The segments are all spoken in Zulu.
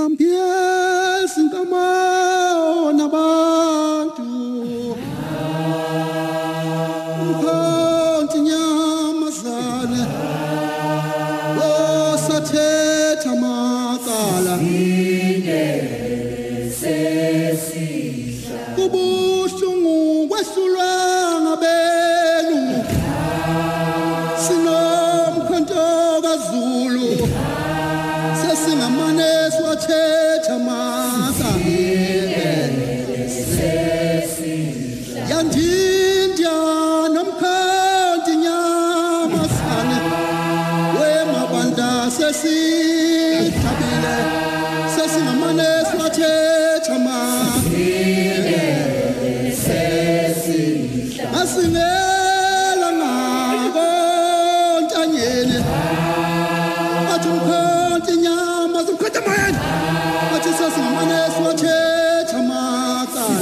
campeón. Sesithabile sesingamane siwathetha masa asingela ngako ntanyeni. Athi umkhonti nyama zimkhonti moyeni. Athi sesingamane siwathetha macala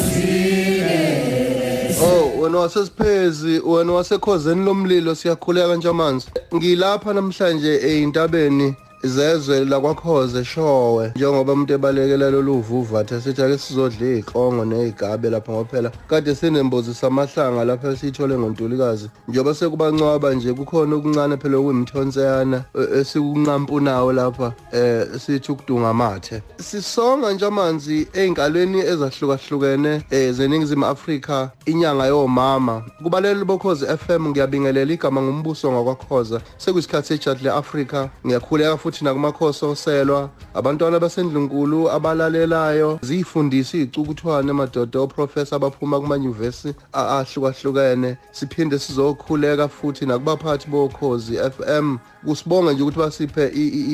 Oh wena wasesiphezi wena wasekhozeni lomlilo siyakhuleka kanje amanzi. Ngilapha namhlanje eintabeni zezwe lakwakhoze showe njengoba umuntu ebalekela lolu vuvatha sithi ake sizodla izihlongo nezigabe lapha ngophela kade sinembozi samahlanga lapha siyithole ngontulikazi. Njengoba sekubancwaba nje kukhona okuncane phela okuyimthonseyana e- esikunqampunawo lapha eh sithi ukudunga amathe sisonga nje amanzi einkalweni ezahlukahlukene eh zeningizimu Afrika inyanga yomama. Kubaleli bokhozi FM ngiyabingelela igama ngumbuso ngakwaKhoza sekuyisikhathi ejadle Africa ngiyakhuleka futhi nakumakhosi oselwa abantwana basendlunkulu abalalelayo. Zifundisa izicukuthwane madoda oprofessor abaphuma kumanyuvesi ahlukahlukene. Siphinde sizokhuleka futhi nakubaphathi bokhozi FM kusibonga nje ukuthi basiphe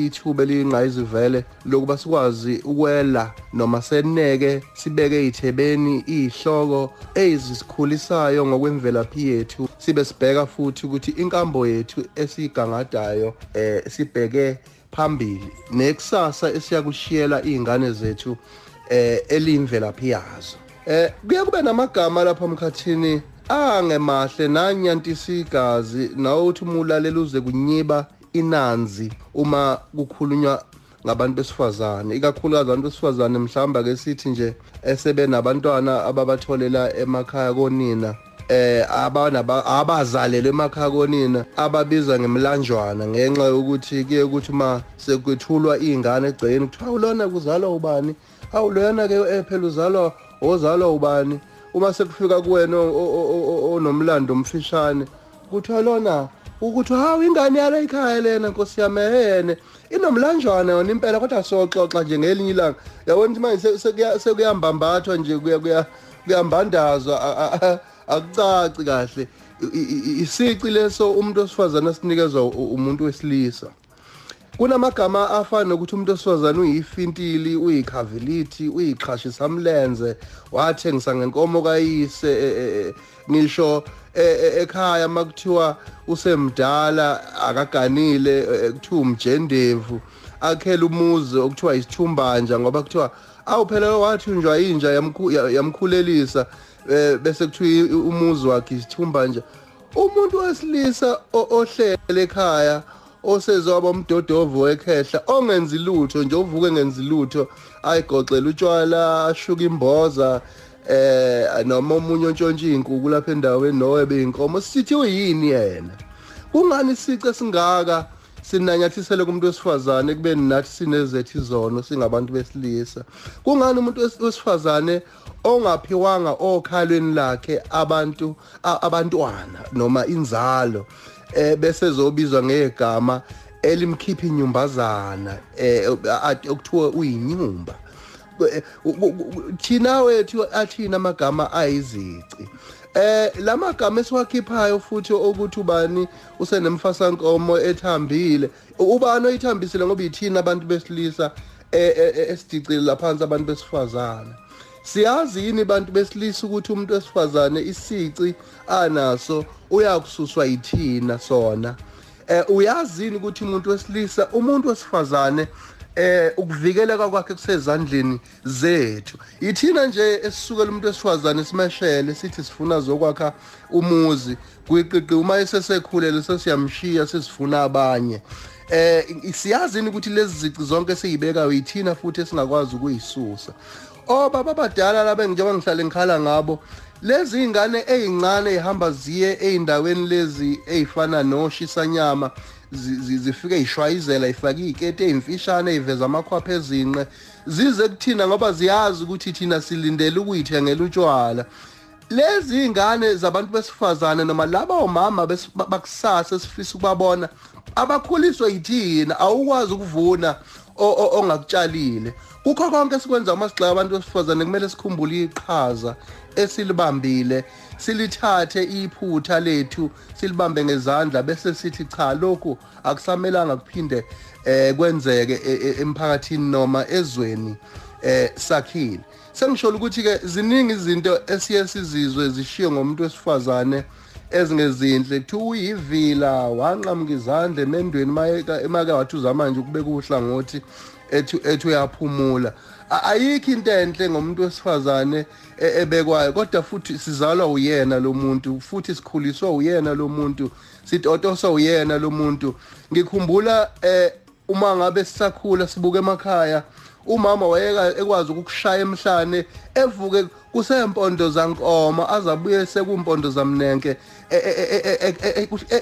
ithuba eliyingqayizivele lokuba sikwazi ukwela noma seneke sibeke ey'thebeni iy'hloko ezisikhulisayo ngokwemvelaphi yethu. Sibe sibheka futhi ukuthi inkambo yethu esiyigangadayo eh sibheke phambili. Nekusasa esiyakushiyela iy'ngane zethu eh eliyimvelaphi yazo. Eh kuye kube namagama lapha emkhathini angemahle nanyantisa igazi nawuthi umulalela uze kunyiba inanzi uma kukhulunywa ngabantu besifazane. Ikakhulukazi abantu besifazane mhlawumbe ake sithi nje esebe nabantwana ababatholela emakhaya konina. Eh abanaba abazalelwe emakhaya konina ababiza ngemlanjwana ngenxa yokuthi kuye ukuthi uma sekwethulwa izingane egcekeni kuthiwa ulona kuzalwa ubani? Awu loyana ke phela uzalwa ozalwa ubani? Uma sekufika kuwena o- o- o- o- onomlando omfishane kuthiwa lona ukuthi hawu ingane yala ekhaya lena nkosi yami ehene inomlanjwana yona impela kodwa soxoxa nje ngelinye ilanga. Yabona ukuthi manje se- sekuya- sekuyambambathwa nje kuya kuya kuyambandazwa a- a- a- akucaci kahle. Isici leso umuntu osifazana sinikezwa umuntu wesilisa. Kunamagama afana nokuthi umuntu osifazane uyifintili uyikhavilithi uyiqhashisamlenze wathengisa ngenkomo kayise e- e- e- ngisho ekhaya makuthiwa usemdala akaganile kuthiwa umjendevu akhela umuzi okuthiwa isithumbanja ngoba kuthiwa awu phela wathunjwa inja yamkhu- ya- yamkhulelisa. Eh, bese kuthiwa umuzi wakhe isithumbanja umuntu wesilisa ohlele ekhaya osezoba umdodovo wekhehla ongenzi lutho nje uvuke ngenzi lutho ayigoxela utshwala ashuka imboza eh noma omunye ontshontsha izinkukhu lapha endaweni nowebe inkomo sithi uyini yena? Kungani isice singaka sinanyathisele kumuntu wesifazane kubeni nathi sinezethu izono singabantu besilisa. Kungani umuntu wes- wesifazane ongaphiwanga okhalweni lakhe abantu a- abantwana noma inzalo eh bese zobizwa ngegama elimkhipha inyumbazana eh ati- okuthiwa uyinyumba? Eh, u- u- u- thina wethu athina amagama ayizici. Eh lamagama esiwakhiphayo futhi ukuthi ubani usenemfasankomo ethambile. Ubani oyithambisile ngoba ithina abantu besilisa eh, eh, eh, esidicile laphansi abantu besifazane. Siyazi yini bantu besilisa ukuthi umuntu wesifazane isici anaso uyakususwa yithina sona? Eh uyazini ukuthi umuntu wesilisa umuntu wesifazane eh ukuvikeleka kwakhe kusezandleni zethu. Ithina nje esisukela umuntu esifazane simeshele sithi sifuna zokwakha umuzi. Kuyiqiqi uma esesekhulele sesiyamshiya sesifuna abanye. Eh siyazini ukuthi lezi zici zonke siyibeka uyithina futhi esingakwazi ukuyisusa? Obaba abadala labe njengoba ngihlale ngikhala ngabo lezi ingane ezincane ezihamba ziye eindaweni lezi ezifana noshisanyama zifike ishwayizela ifake izikete ezimfishane eziveza amakhwapha ezinqe. Zize kuthina ngoba ziyazi ukuthi thina silindele ukuyithengela utshwala. Lezi ingane zabantu besifazane noma laba omama bakusasa esifisa ukubabona abakhuliswe yithina awukwazi ukuvuna ongakutshalile. Kukho konke sikwenza uma sigxeka abantu besifazane kumele sikhumbule iqhaza. Esilibambile silithathe iphutha lethu silibambe ngezandla bese sithi cha lokhu akusamelanga kuphinde eh kwenzeke e, e, emphakathini noma ezweni eh sakhile. Sengisho ukuthi ke ziningi izinto esiye sizizwe zishiye ngomuntu wesifazane ezingezinhle. Kuthiwa uyivila wanqamuka izandla emendweni emake wathi uzama nje ukubeka uhlangothi ethu ethu uyaphumula ayikho into enhle ngomuntu wesifazane e, ebekwayo kodwa futhi sizalwa uyena lo muntu futhi sikhuliswa uyena lo muntu sitotoswa uyena lo muntu ngikhumbula eh uma ngabe sisakhula sibuka emakhaya umama wayeka ekwazi ukukushaya emhlane evuke kusempondo zankoma azabuye sekumpondo zamnenke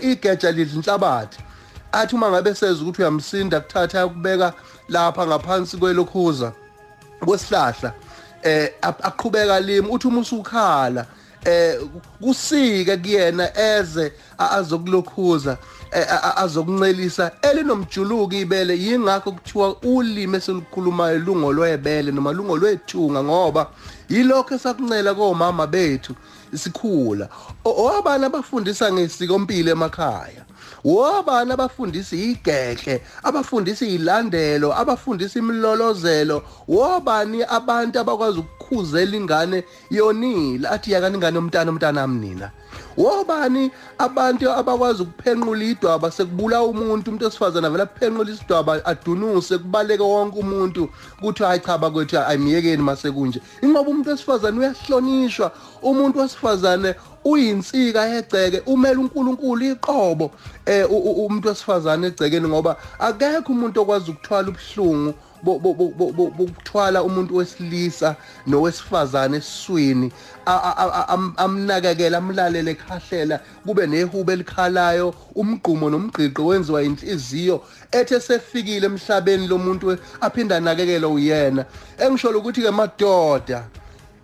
igeja lidla inhlabathi athi uma ngabe seza ukuthi uyamsinda kuthatha ukubeka lapha ngaphansi kwelokhuza kwesihlahla eh aqhubeka limi uthi uma usukhala eh kusike kuyena eze azokulokhuza azokuncelisa. Elinomjuluko ibele yingakho kuthiwa ulimi esilikhulumayo lungolwebele noma lungolwethunga ngoba yilokho esakuncela komama bethu isikhula. Obani abafundisa ngesikompilo emakhaya. Wobani abafundisa igehle abafundisa izilandelo abafundisa imlolozelo. Wobani abantu abakwazi ukukhuzela ingane yonile athi yakani ingane yomntana umntana amnina. Wobani? Abantu abakwazi ukuphenqula idwaba sekubula umuntu umuntu osifazana vele aphenqula isidwaba adunuse kubaleke wonke umuntu kuthi hayi cha bakwethu ayimiyekeni mase kunje. Ingoba umuntu wesifazane uyahlonishwa umuntu wesifazane uyinsika yegceke umele uNkulunkulu iqobo eh umuntu wesifazane egcekeni ngoba akekho umuntu okwazi ukuthwala ubuhlungu bokuthwala umuntu wesilisa nowesifazane esiswini. Amnakekela amlalele ekhahlela kube nehubo elikhalayo umgqumo nomgqiqo wenziwa inhliziyo ethe sefikile emhlabeni lomuntu aphinda anakekele uyena. Engisholo ukuthi ke madoda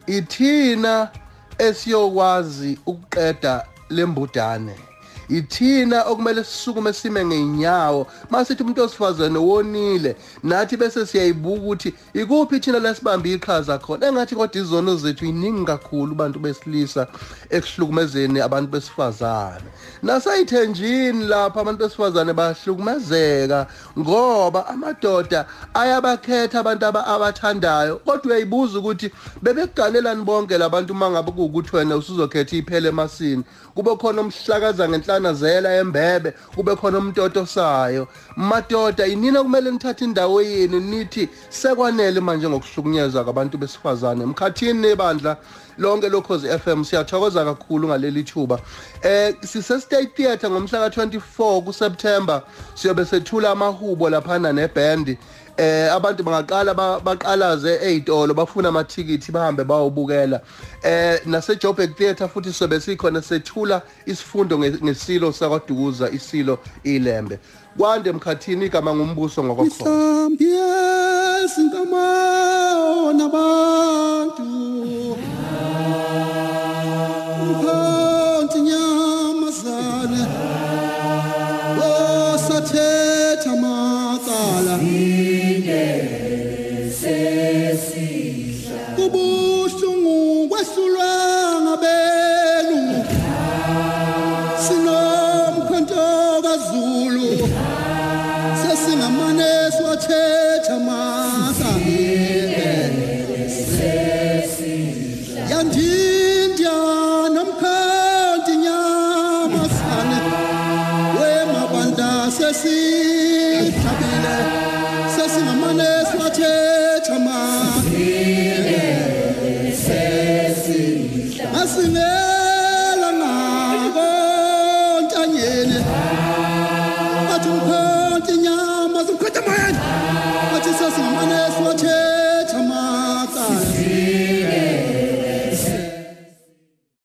ithina esiyokwazi ukuqeda lembudane ithina okumele sisukume sime ngeinyawo masithi umuntu osifazane wonile nathi bese siyayibuka ukuthi ikuphi thina lesibambe iqhaza khona? Engathi kodwa izono zethu iningi kakhulu abantu besilisa ekuhlukumezeni abantu besifazane. Nasayithenjini lapha abantu besifazane bahlukumezeka ngoba amadoda ayabakhetha abantu abathandayo. Kodwa uyayibuza ukuthi bebekuganelani bonke labantu mangabe kuwukuthi wena usuzokhetha iphele emasini? Kube khona umhlakaza ngenhlanazela embebe kube khona umtoto sayo madoda inina kumele nithathe indawo yenu nithi sekwanele manje ngokuhlukunyezwa kwabantu besifazane. Emkhathini nebandla lonke lokhozi FM siyathokoza kakhulu ngaleli thuba. Eh sise State Theatre ngomhla ka24 kuSeptember siyobe sethula amahubo laphana neband eh abantu bangaqala baqalaze ezitolo bafuna amathikithi bahambe bayobukela. Eh nase Joburg Theatre futhi sobe sikhona sethula isifundo ngesilo sakwadukuza isilo ilembe. Kwande emkhathini igama ngumbuso ngokwakho mhlawumbe sinkamona ba say